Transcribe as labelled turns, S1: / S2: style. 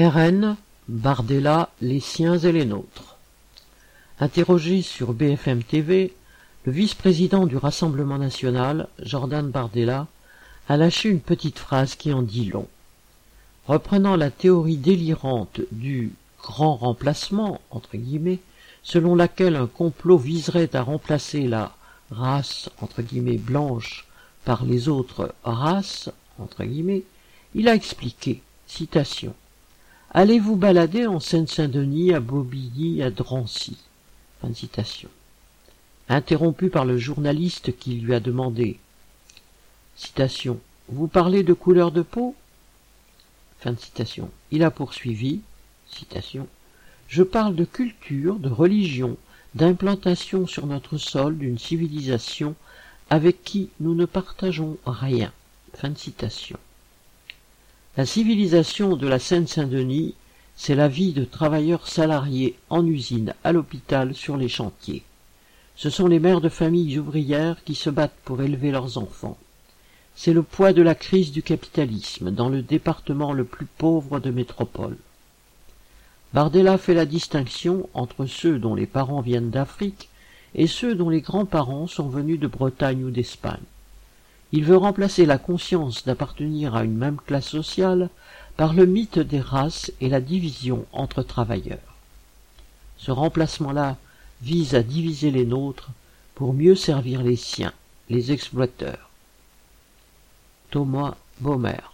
S1: RN, Bardella, les siens et les nôtres. Interrogé sur BFM TV, le vice-président du Rassemblement national, Jordan Bardella, a lâché une petite phrase qui en dit long. Reprenant la théorie délirante du grand remplacement, entre guillemets, selon laquelle un complot viserait à remplacer la race, entre guillemets, blanche par les autres races, entre guillemets, il a expliqué, citation, Allez vous balader en Seine-Saint-Denis, à Bobigny, à Drancy? Interrompu par le journaliste qui lui a demandé citation, Vous parlez de couleur de peau? Il a poursuivi citation, Je parle de culture, de religion, d'implantation sur notre sol d'une civilisation avec qui nous ne partageons rien. De citation. La civilisation de la Seine-Saint-Denis, c'est la vie de travailleurs salariés en usine, à l'hôpital, sur les chantiers. Ce sont les mères de familles ouvrières qui se battent pour élever leurs enfants. C'est le poids de la crise du capitalisme dans le département le plus pauvre de métropole. Bardella fait la distinction entre ceux dont les parents viennent d'Afrique et ceux dont les grands-parents sont venus de Bretagne ou d'Espagne. Il veut remplacer la conscience d'appartenir à une même classe sociale par le mythe des races et la division entre travailleurs. Ce remplacement-là vise à diviser les nôtres pour mieux servir les siens, les exploiteurs. Thomas Baumer